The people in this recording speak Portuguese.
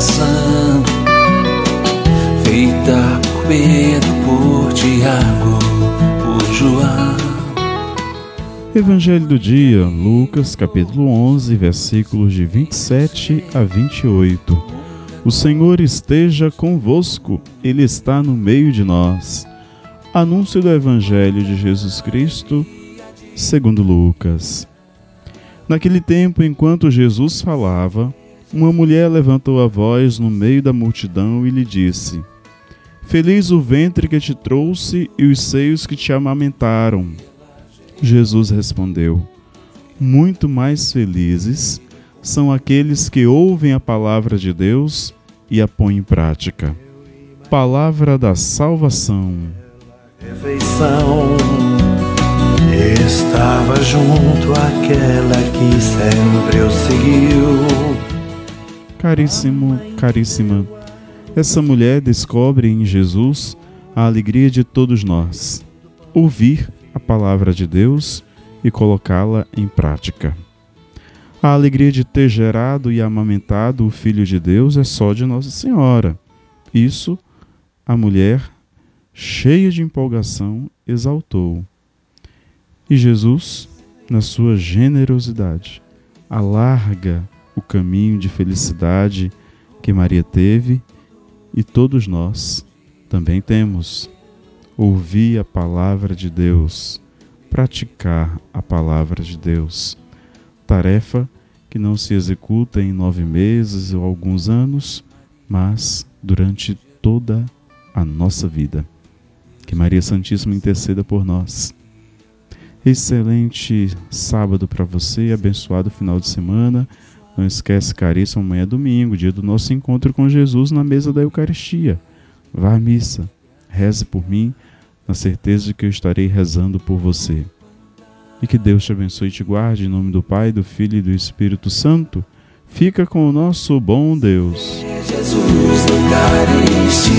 oração feita por Pedro, por Tiago, por João. Evangelho do dia, Lucas capítulo 11, versículos de 27 a 28. O Senhor esteja convosco, Ele está no meio de nós. Anúncio do Evangelho de Jesus Cristo, segundo Lucas. Naquele tempo, enquanto Jesus falava, uma mulher levantou a voz no meio da multidão e lhe disse: Feliz o ventre que te trouxe e os seios que te amamentaram. Jesus respondeu: Muito mais felizes são aqueles que ouvem a palavra de Deus e a põem em prática. Palavra da salvação. Refeição estava junto àquela que sempre o seguiu. Caríssimo, caríssima, essa mulher descobre em Jesus a alegria de todos nós. Ouvir a palavra de Deus e colocá-la em prática. A alegria de ter gerado e amamentado o Filho de Deus é só de Nossa Senhora. Isso a mulher, cheia de empolgação, exaltou. E Jesus, na sua generosidade, alarga o caminho de felicidade que Maria teve e todos nós também temos. Ouvir a palavra de Deus, praticar a palavra de Deus. Tarefa que não se executa em nove meses ou alguns anos, mas durante toda a nossa vida. Que Maria Santíssima interceda por nós. Excelente sábado para você, abençoado final de semana. Não esquece, caríssimo, amanhã é domingo, dia do nosso encontro com Jesus na mesa da Eucaristia. Vá à missa, reze por mim, na certeza de que eu estarei rezando por você. E que Deus te abençoe e te guarde, em nome do Pai, do Filho e do Espírito Santo. Fica com o nosso bom Deus. Jesus Eucaristia,